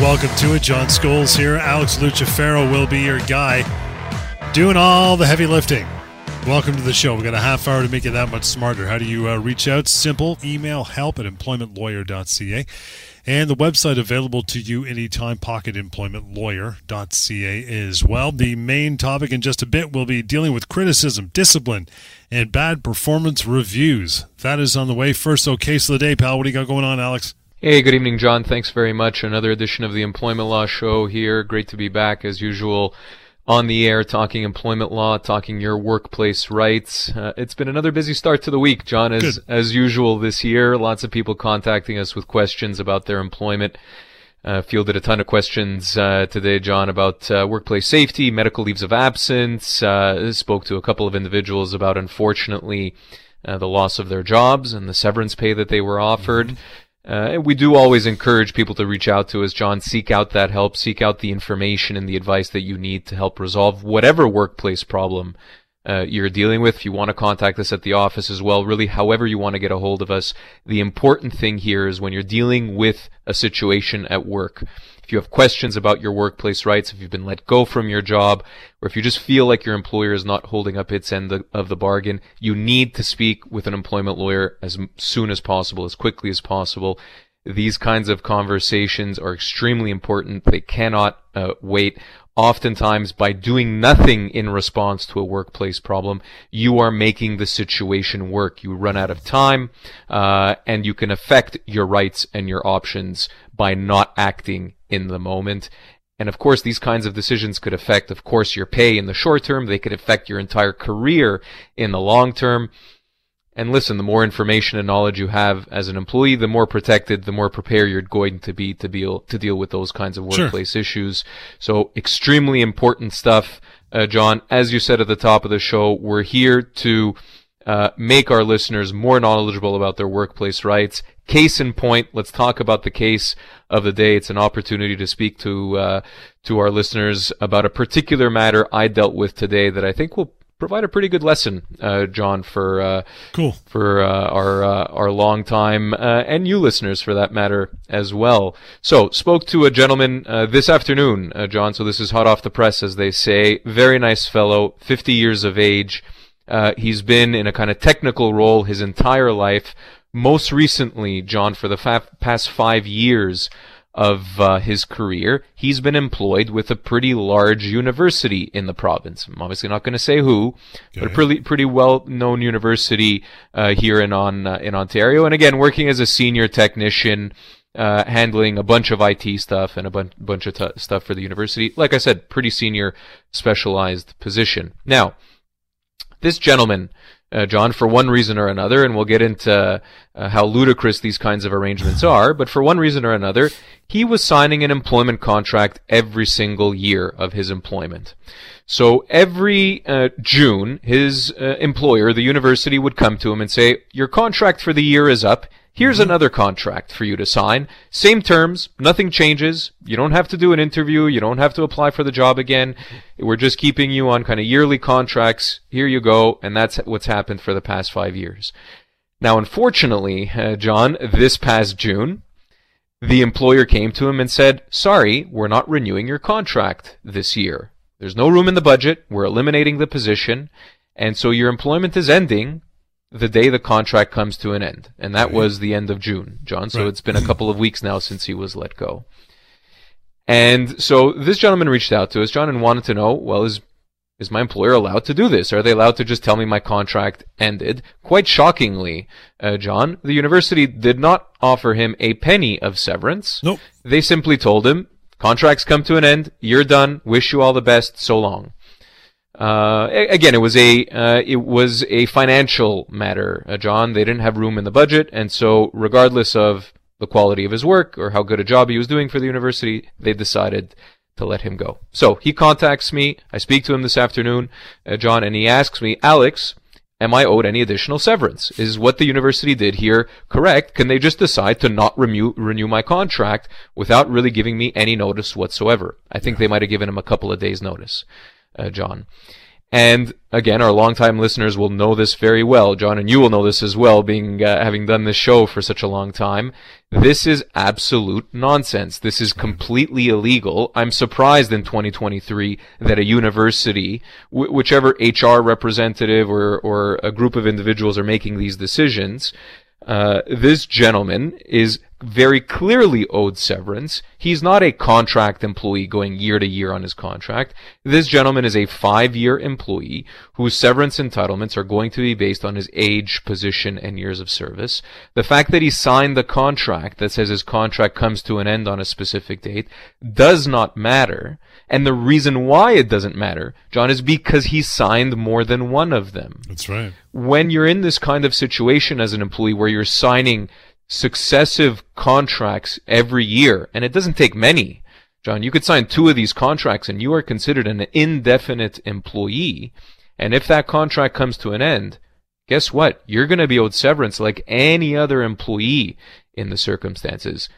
Welcome to it. John Scholes here. Alex Lucifero will be your guy, doing all the heavy lifting. Welcome to the show. We've got a half hour to make it that much smarter. How do you uh, reach out? Simple. Email help at employmentlawyer.ca. And the website available to you anytime, pocketemploymentlawyer.ca as well. The main topic in just a bit will be dealing with criticism, discipline, and bad performance reviews. That is on the way. First, so case of the day, pal. What do you got going on, Alex? Hey, good evening, John. Thanks very much. Another edition of the Employment Law Show here. Great to be back as usual on the air talking employment law, talking your workplace rights. Uh, it's been another busy start to the week, John, as Good. as usual this year. Lots of people contacting us with questions about their employment. Uh, fielded a ton of questions uh, today, John, about uh, workplace safety, medical leaves of absence. Uh, spoke to a couple of individuals about, unfortunately, uh, the loss of their jobs and the severance pay that they were offered. Mm-hmm. Uh, we do always encourage people to reach out to us, John. Seek out that help, seek out the information and the advice that you need to help resolve whatever workplace problem uh, you're dealing with. If you want to contact us at the office as well, really, however you want to get a hold of us. The important thing here is when you're dealing with a situation at work, if you have questions about your workplace rights, if you've been let go from your job, or if you just feel like your employer is not holding up its end of the bargain, you need to speak with an employment lawyer as soon as possible, as quickly as possible. These kinds of conversations are extremely important. They cannot uh, wait. Oftentimes, by doing nothing in response to a workplace problem, you are making the situation work. You run out of time, uh, and you can affect your rights and your options by not acting in the moment. And of course, these kinds of decisions could affect, of course, your pay in the short term. They could affect your entire career in the long term. And listen, the more information and knowledge you have as an employee, the more protected, the more prepared you're going to be to deal to deal with those kinds of workplace sure. issues. So, extremely important stuff, uh, John. As you said at the top of the show, we're here to uh, make our listeners more knowledgeable about their workplace rights. Case in point, let's talk about the case of the day. It's an opportunity to speak to uh, to our listeners about a particular matter I dealt with today that I think will provide a pretty good lesson, uh, John, for uh, cool for uh, our uh, our long time uh, and you listeners for that matter as well. So spoke to a gentleman uh, this afternoon, John. So this is hot off the press, as they say. Very nice fellow, 50 years of age. he's been in a kind of technical role his entire life. Most recently, John, for the fa- past five years of uh, his career, he's been employed with a pretty large university in the province. I'm obviously not going to say who, okay. but a pretty pretty well known university uh, here in on uh, in Ontario. And again, working as a senior technician. Uh, handling a bunch of IT stuff and a bunch bunch of t- stuff for the university. Like I said, pretty senior, specialized position. Now, this gentleman uh, John, for one reason or another, and we'll get into uh, how ludicrous these kinds of arrangements are, but for one reason or another, he was signing an employment contract every single year of his employment. So every uh, June, his uh, employer, the university, would come to him and say, Your contract for the year is up. Here's another contract for you to sign. Same terms, nothing changes. You don't have to do an interview. You don't have to apply for the job again. We're just keeping you on kind of yearly contracts. Here you go. And that's what's happened for the past five years. Now, unfortunately, uh, John, this past June, the employer came to him and said, sorry, we're not renewing your contract this year. There's no room in the budget. We're eliminating the position. And so your employment is ending the day the contract comes to an end, and that was the end of June, John. So right. it's been a couple of weeks now since he was let go. And so this gentleman reached out to us, John, and wanted to know, well, is is my employer allowed to do this? Are they allowed to just tell me my contract ended? Quite shockingly, uh, John, the university did not offer him a penny of severance. Nope. They simply told him, contracts come to an end, you're done, wish you all the best, so long. Uh, again, it was a uh, it was a financial matter, uh, John. They didn't have room in the budget, and so regardless of the quality of his work or how good a job he was doing for the university, they decided to let him go. So he contacts me. I speak to him this afternoon, uh, John, and he asks me, Alex, am I owed any additional severance? Is what the university did here correct? Can they just decide to not renew renew my contract without really giving me any notice whatsoever? I think they might have given him a couple of days notice uh, John. And again, our longtime listeners will know this very well, John, and you will know this as well, being uh, having done this show for such a long time. This is absolute nonsense. This is completely illegal. I'm surprised in 2023 that a university, wh- whichever HR representative or or a group of individuals are making these decisions, uh, this gentleman is very clearly owed severance. He's not a contract employee going year to year on his contract. This gentleman is a five year employee whose severance entitlements are going to be based on his age, position, and years of service. The fact that he signed the contract that says his contract comes to an end on a specific date does not matter. And the reason why it doesn't matter, John, is because he signed more than one of them. That's right. When you're in this kind of situation as an employee where you're signing successive contracts every year, and it doesn't take many. John, you could sign two of these contracts and you are considered an indefinite employee. And if that contract comes to an end, guess what? You're going to be owed severance like any other employee in the circumstances.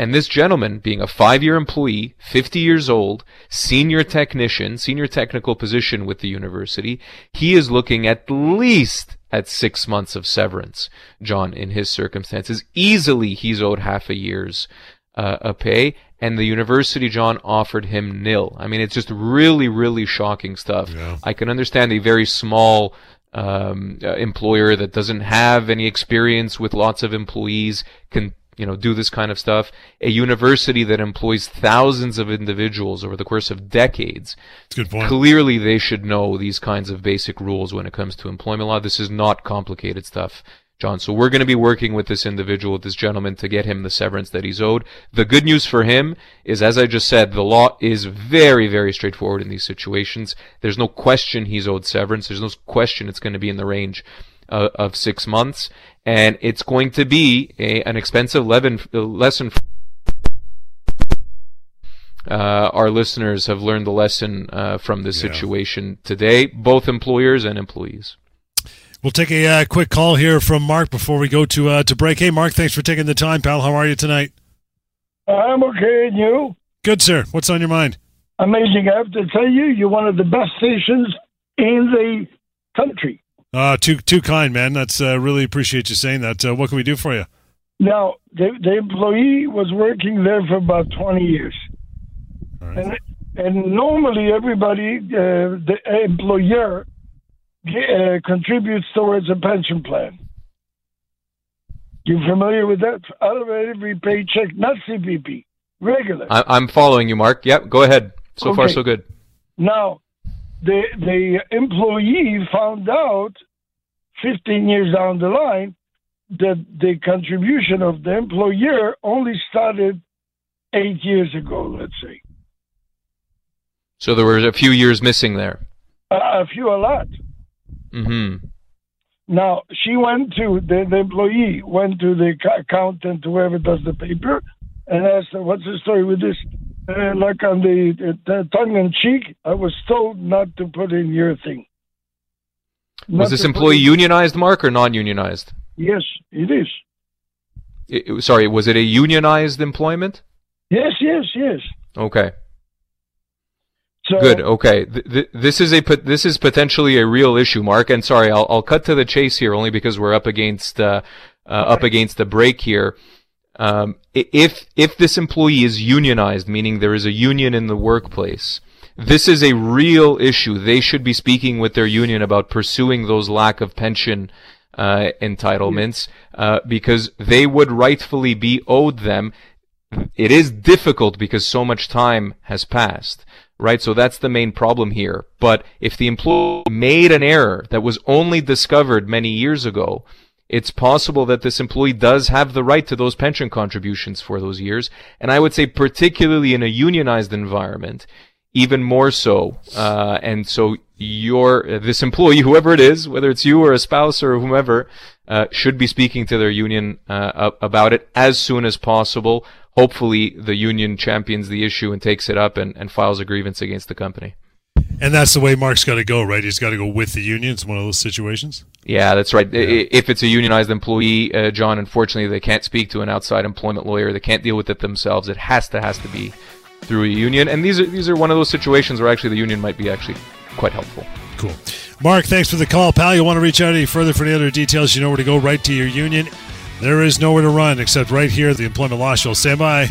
And this gentleman, being a five year employee, 50 years old, senior technician, senior technical position with the university, he is looking at least at six months of severance, John, in his circumstances. Easily he's owed half a year's uh, a pay, and the university, John, offered him nil. I mean, it's just really, really shocking stuff. Yeah. I can understand a very small um, uh, employer that doesn't have any experience with lots of employees can you know do this kind of stuff a university that employs thousands of individuals over the course of decades good point. clearly they should know these kinds of basic rules when it comes to employment law this is not complicated stuff John. So we're going to be working with this individual, with this gentleman, to get him the severance that he's owed. The good news for him is, as I just said, the law is very, very straightforward in these situations. There's no question he's owed severance. There's no question it's going to be in the range uh, of six months, and it's going to be a, an expensive leaven, lesson. Uh, our listeners have learned the lesson uh, from this Yeah. situation today, both employers and employees. We'll take a uh, quick call here from Mark before we go to uh, to break. Hey, Mark, thanks for taking the time, pal. How are you tonight? I'm okay, and you? Good, sir. What's on your mind? Amazing. I have to tell you, you're one of the best stations in the country. Uh, too too kind, man. That's uh, really appreciate you saying that. Uh, what can we do for you? Now, the, the employee was working there for about 20 years. All right. And, and normally, everybody, uh, the employer, uh, contributes towards a pension plan. You familiar with that? Out of every paycheck, not CPP, regular. I- I'm following you, Mark. Yep, go ahead. So far, so good. Now, the the employee found out 15 years down the line that the contribution of the employer only started eight years ago, let's say. So there were a few years missing there. A, a few, a lot. hmm Now, she went to, the, the employee went to the accountant, whoever does the paper, and asked her, what's the story with this? Uh, like on the, the tongue in cheek, I was told not to put in your thing. Not Was this employee unionized, Mark, or non-unionized? Yes, it is. It- it- sorry, was it a unionized employment? Yes, yes, yes. Okay, So good. Okay, th- th- this is a this is potentially a real issue, Mark. And sorry, I'll I'll cut to the chase here, only because we're up against uh, uh, up against the break here. Um, if if this employee is unionized, meaning there is a union in the workplace, this is a real issue. They should be speaking with their union about pursuing those lack of pension uh, entitlements uh, because they would rightfully be owed them. It is difficult because so much time has passed, right? So that's the main problem here. But if the employee made an error that was only discovered many years ago, it's possible that this employee does have the right to those pension contributions for those years. And I would say particularly in a unionized environment, even more so. Uh, and so your, this employee, whoever it is, whether it's you or a spouse or whomever, uh, should be speaking to their union, uh, about it as soon as possible. Hopefully the union champions the issue and takes it up and, and files a grievance against the company. And that's the way Mark's got to go, right? He's got to go with the union. It's one of those situations. Yeah, that's right. I- If it's a unionized employee, uh, John, unfortunately, they can't speak to an outside employment lawyer. They can't deal with it themselves. It has to has to be through a union. And these are these are one of those situations where actually the union might be actually quite helpful. Cool. Mark, thanks for the call, pal. You want to reach out any further for any other details, you know where to go, right to your union. There is nowhere to run except right here at the Employment Law Show. Stand by.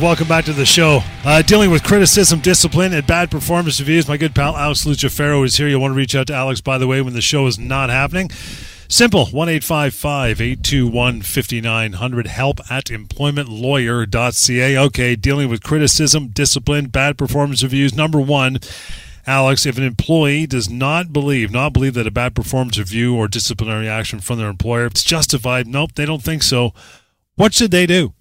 Welcome back to the show. Uh, dealing with criticism, discipline, and bad performance reviews. My good pal Alex Lucifero is here. You want to reach out to Alex, by the way, when the show is not happening. Simple, 1 821 5900. Help at employmentlawyer.ca. Okay, dealing with criticism, discipline, bad performance reviews. Number one, Alex, if an employee does not believe, not believe that a bad performance review or disciplinary action from their employer is justified, nope, they don't think so. What should they do?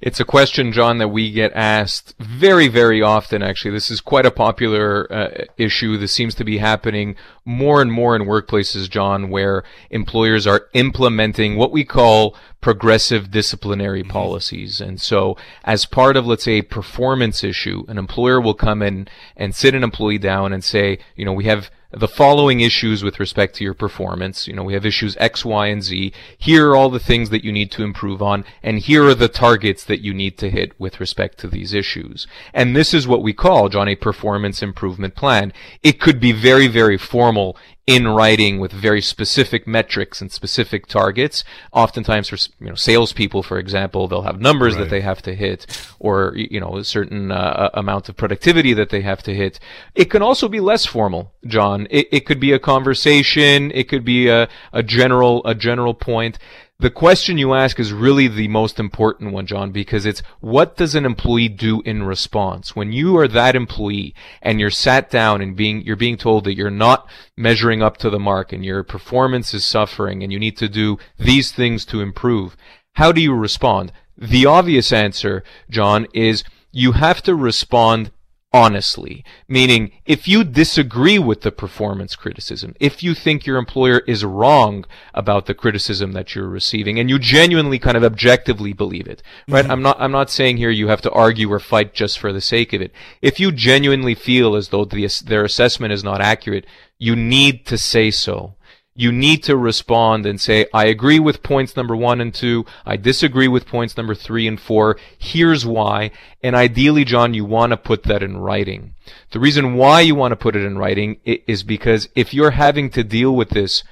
It's a question, John, that we get asked very, very often, actually. This is quite a popular uh, issue. This seems to be happening more and more in workplaces, John, where employers are implementing what we call progressive disciplinary mm-hmm. policies. And so, as part of, let's say, a performance issue, an employer will come in and sit an employee down and say, you know, we have the following issues with respect to your performance. You know, we have issues X, Y, and Z. Here are all the things that you need to improve on, and here are the targets that you need to hit with respect to these issues. And this is what we call, John, a performance improvement plan. It could be very, very formal in writing with very specific metrics and specific targets. Oftentimes, for you know, salespeople, for example, they'll have numbers right. that they have to hit, or you know, a certain uh, amount of productivity that they have to hit. It can also be less formal, John. It, it could be a conversation. It could be a, a general a general point the question you ask is really the most important one, John, because it's what does an employee do in response? When you are that employee and you're sat down and being, you're being told that you're not measuring up to the mark and your performance is suffering and you need to do these things to improve. How do you respond? The obvious answer, John, is you have to respond honestly. Meaning, if you disagree with the performance criticism, if you think your employer is wrong about the criticism that you're receiving, and you genuinely kind of objectively believe it, right? Mm-hmm. I'm not, I'm not saying here you have to argue or fight just for the sake of it. If you genuinely feel as though the, their assessment is not accurate, you need to say so you need to respond and say, I agree with points number one and two. I disagree with points number three and four. Here's why. And ideally, John, you want to put that in writing. The reason why you want to put it in writing is because if you're having to deal with this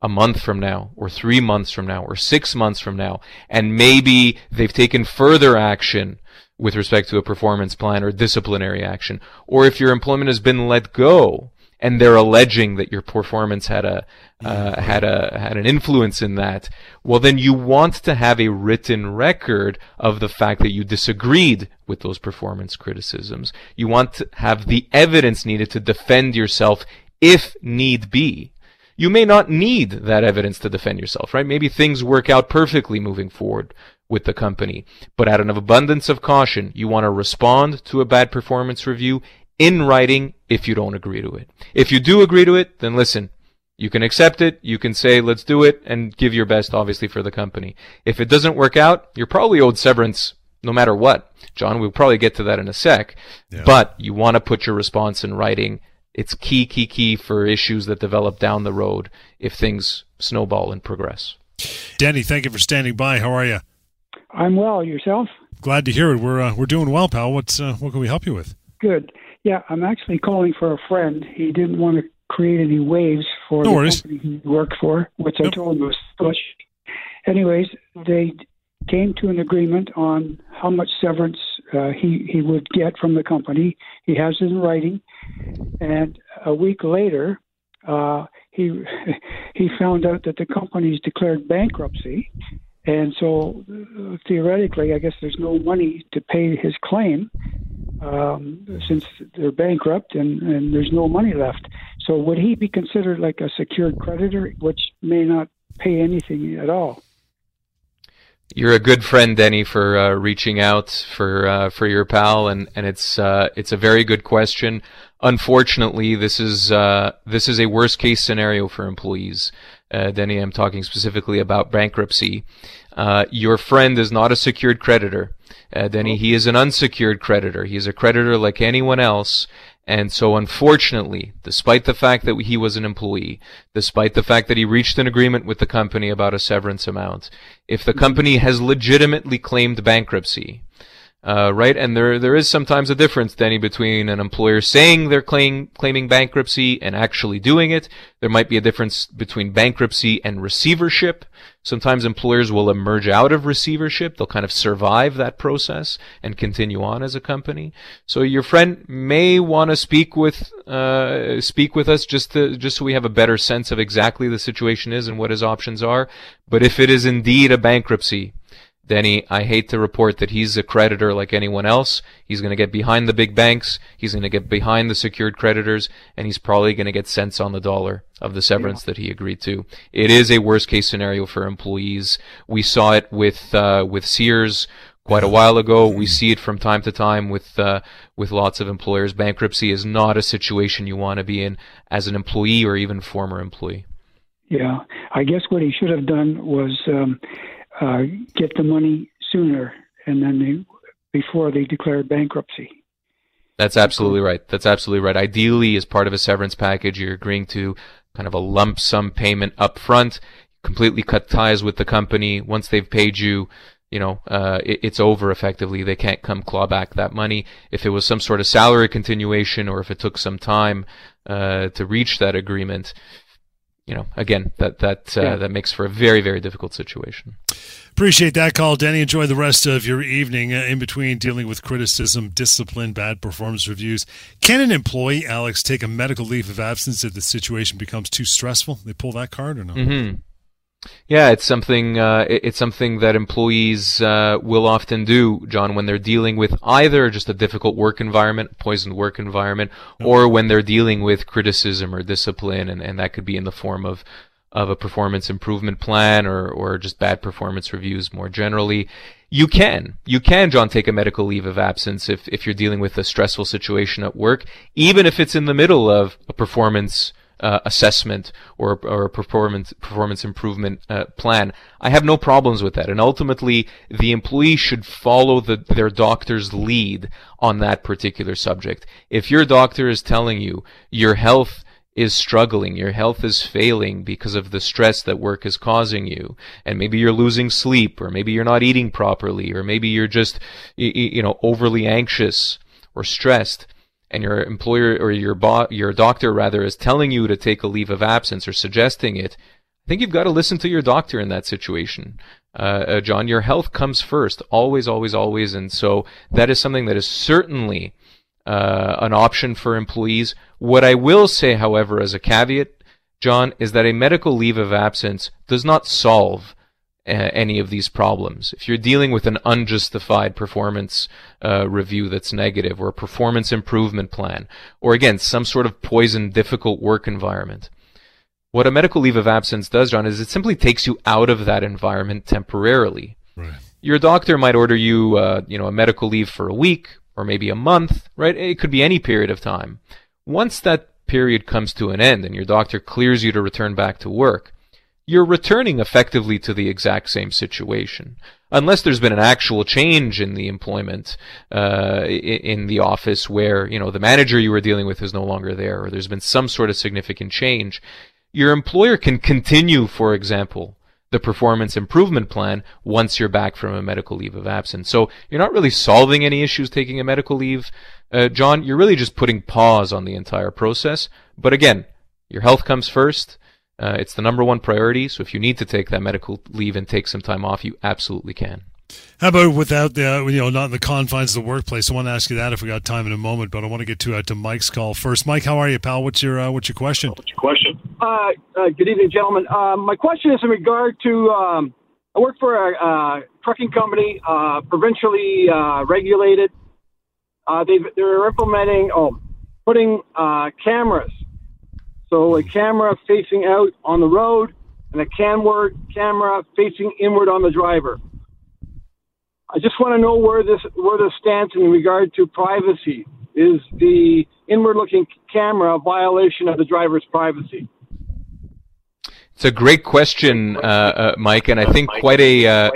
a month from now, or three months from now, or six months from now, and maybe they've taken further action with respect to a performance plan or disciplinary action, or if your employment has been let go, and they're alleging that your performance had a uh, had a had an influence in that, well then you want to have a written record of the fact that you disagreed with those performance criticisms. You want to have the evidence needed to defend yourself if need be. You may not need that evidence to defend yourself, right? Maybe things work out perfectly moving forward with the company. But out of abundance of caution, you want to respond to a bad performance review in writing if you don't agree to it. If you do agree to it, then listen. You can accept it. You can say, let's do it and give your best, obviously, for the company. If it doesn't work out, you're probably owed severance no matter what. John, we'll probably get to that in a sec. Yeah. But you want to put your response in writing. It's key, key, key for issues that develop down the road if things snowball and progress. Danny, thank you for standing by. How are you? I'm well. Yourself? Glad to hear it. We're uh, we're doing well, pal. What's uh, what can we help you with? Good. Yeah, I'm actually calling for a friend. He didn't want to create any waves for no the worries. company he worked for, which yep. I told him was push. Anyways, they came to an agreement on how much severance uh, he he would get from the company. He has it in writing, and a week later, uh, he he found out that the company's declared bankruptcy, and so uh, theoretically, I guess there's no money to pay his claim um, since they're bankrupt and, and there's no money left. So would he be considered like a secured creditor, which may not pay anything at all? You're a good friend, Denny, for uh, reaching out for uh, for your pal, and and it's uh, it's a very good question. Unfortunately, this is uh, this is a worst case scenario for employees. Uh, Denny, I'm talking specifically about bankruptcy. Uh, your friend is not a secured creditor. Uh, then he, he is an unsecured creditor. He is a creditor like anyone else. And so unfortunately, despite the fact that he was an employee, despite the fact that he reached an agreement with the company about a severance amount, if the company has legitimately claimed bankruptcy, Uh, right, and there there is sometimes a difference, Denny, between an employer saying they're claim, claiming bankruptcy and actually doing it. There might be a difference between bankruptcy and receivership. Sometimes employers will emerge out of receivership; they'll kind of survive that process and continue on as a company. So your friend may want to speak with uh, speak with us just to just so we have a better sense of exactly the situation is and what his options are. But if it is indeed a bankruptcy, Denny, I hate to report that he's a creditor like anyone else. He's going to get behind the big banks. He's going to get behind the secured creditors, and he's probably going to get cents on the dollar of the severance yeah. that he agreed to. It is a worst case scenario for employees. We saw it with uh, with Sears quite a while ago. We see it from time to time with uh, with lots of employers. Bankruptcy is not a situation you want to be in as an employee or even former employee. Yeah, I guess what he should have done was. Um, uh, get the money sooner, and then they before they declared bankruptcy. That's absolutely right. That's absolutely right. Ideally, as part of a severance package, you're agreeing to kind of a lump sum payment up front, completely cut ties with the company. Once they've paid you, you know, uh, it, it's over effectively. They can't come claw back that money. If it was some sort of salary continuation or if it took some time uh, to reach that agreement, you know, again, that that uh, yeah. that makes for a very very difficult situation. Appreciate that call, Danny. Enjoy the rest of your evening uh, in between dealing with criticism, discipline, bad performance reviews. Can an employee, Alex, take a medical leave of absence if the situation becomes too stressful? They pull that card or no? Mm-hmm. Yeah, it's something. Uh, it's something that employees uh, will often do, John, when they're dealing with either just a difficult work environment, poisoned work environment, or when they're dealing with criticism or discipline, and, and that could be in the form of of a performance improvement plan or or just bad performance reviews more generally. You can, you can, John, take a medical leave of absence if if you're dealing with a stressful situation at work, even if it's in the middle of a performance uh, assessment or, or a performance performance improvement uh, plan. I have no problems with that, and ultimately the employee should follow the, their doctor's lead on that particular subject. If your doctor is telling you your health is struggling, your health is failing because of the stress that work is causing you, and maybe you're losing sleep, or maybe you're not eating properly, or maybe you're just you know overly anxious or stressed and your employer or your bo- your doctor rather is telling you to take a leave of absence or suggesting it, I think you've got to listen to your doctor in that situation. Uh, uh, John, your health comes first, always, always, always, and so that is something that is certainly uh, an option for employees. What I will say, however, as a caveat, John, is that a medical leave of absence does not solve any of these problems. If you're dealing with an unjustified performance uh, review that's negative, or a performance improvement plan, or again, some sort of poisoned, difficult work environment, what a medical leave of absence does, John, is it simply takes you out of that environment temporarily. Right. Your doctor might order you, uh, you know, a medical leave for a week or maybe a month, right? It could be any period of time. Once that period comes to an end and your doctor clears you to return back to work, you're returning effectively to the exact same situation. Unless there's been an actual change in the employment uh, in the office where you know the manager you were dealing with is no longer there, or there's been some sort of significant change, your employer can continue, for example, the performance improvement plan once you're back from a medical leave of absence. So you're not really solving any issues taking a medical leave, uh, John. You're really just putting pause on the entire process. But again, your health comes first. Uh, it's the number one priority. So if you need to take that medical leave and take some time off, you absolutely can. How about without the you know not in the confines of the workplace? I want to ask you that if we got time in a moment, but I want to get to uh, to Mike's call first. Mike, how are you, pal? What's your uh, what's your question? What's your question? Uh, uh good evening, gentlemen. Uh, my question is in regard to um, I work for a trucking company, uh, provincially regulated. they they're implementing oh putting cameras so a camera facing out on the road and a camera camera facing inward on the driver. I just want to know where this where this stands in regard to privacy. Is the inward looking camera a violation of the driver's privacy? It's a great question, uh, uh, Mike, and I think quite a uh,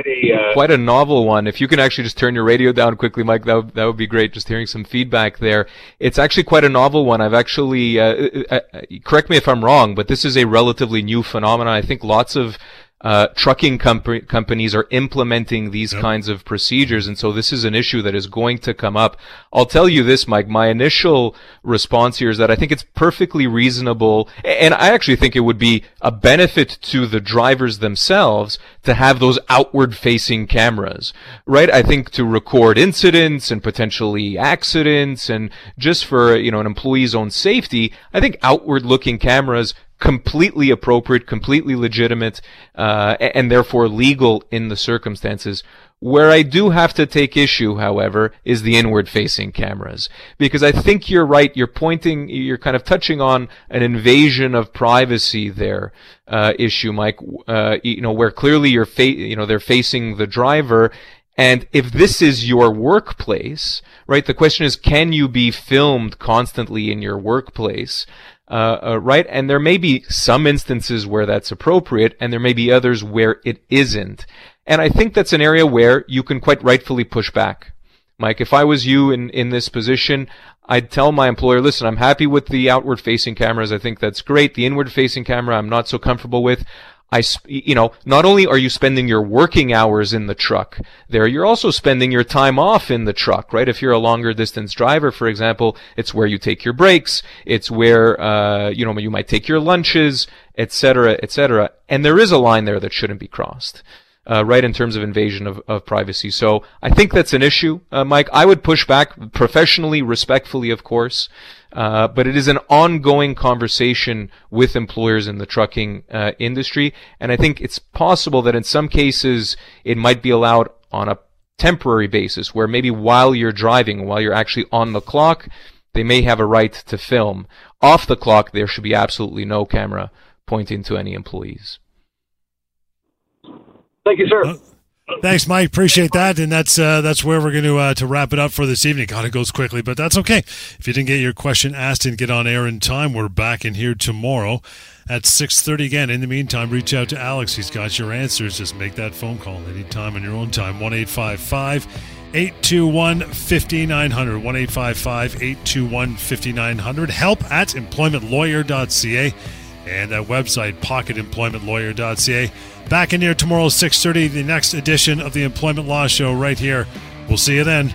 quite a novel one. If you can actually just turn your radio down quickly, Mike, that would, that would be great. Just hearing some feedback there. It's actually quite a novel one. I've actually uh, uh, uh, correct me if I'm wrong, but this is a relatively new phenomenon. I think lots of uh, trucking comp- companies are implementing these yep. kinds of procedures. And so this is an issue that is going to come up. I'll tell you this, Mike, my initial response here is that I think it's perfectly reasonable. And I actually think it would be a benefit to the drivers themselves to have those outward facing cameras, right? I think to record incidents and potentially accidents and just for, you know, an employee's own safety, I think outward looking cameras completely appropriate, completely legitimate, uh, and therefore legal in the circumstances. Where I do have to take issue, however, is the inward facing cameras. Because I think you're right, you're pointing, you're kind of touching on an invasion of privacy there, uh, issue, Mike, uh, you know, where clearly you're fa- you know, they're facing the driver and if this is your workplace, right, the question is, can you be filmed constantly in your workplace? Uh, uh, right? And there may be some instances where that's appropriate, and there may be others where it isn't. And I think that's an area where you can quite rightfully push back. Mike, if I was you in, in this position, I'd tell my employer, listen, I'm happy with the outward facing cameras. I think that's great. The inward facing camera, I'm not so comfortable with. I, you know, not only are you spending your working hours in the truck there, you're also spending your time off in the truck, right? If you're a longer distance driver, for example, it's where you take your breaks. It's where, uh, you know, you might take your lunches, etc., etc. And there is a line there that shouldn't be crossed uh, right in terms of invasion of, of privacy. So I think that's an issue, uh, Mike. I would push back professionally, respectfully, of course. Uh, but it is an ongoing conversation with employers in the trucking uh, industry, and I think it's possible that in some cases it might be allowed on a temporary basis, where maybe while you're driving, while you're actually on the clock, they may have a right to film. Off the clock, there should be absolutely no camera pointing to any employees. Thank you, sir. Uh, thanks, Mike. Appreciate that, and that's uh, that's where we're going to uh, to wrap it up for this evening. God, it goes quickly, but that's okay. If you didn't get your question asked and get on air in time, we're back in here tomorrow at 6.30 again. In the meantime, reach out to Alex. He's got your answers. Just make that phone call anytime on your own time. 1-855- 821 5900. 1 821 5900. Help at employmentlawyer.ca and that website, pocketemploymentlawyer.ca. Back in here tomorrow, 6.30, the next edition of the Employment Law Show right here. We'll see you then.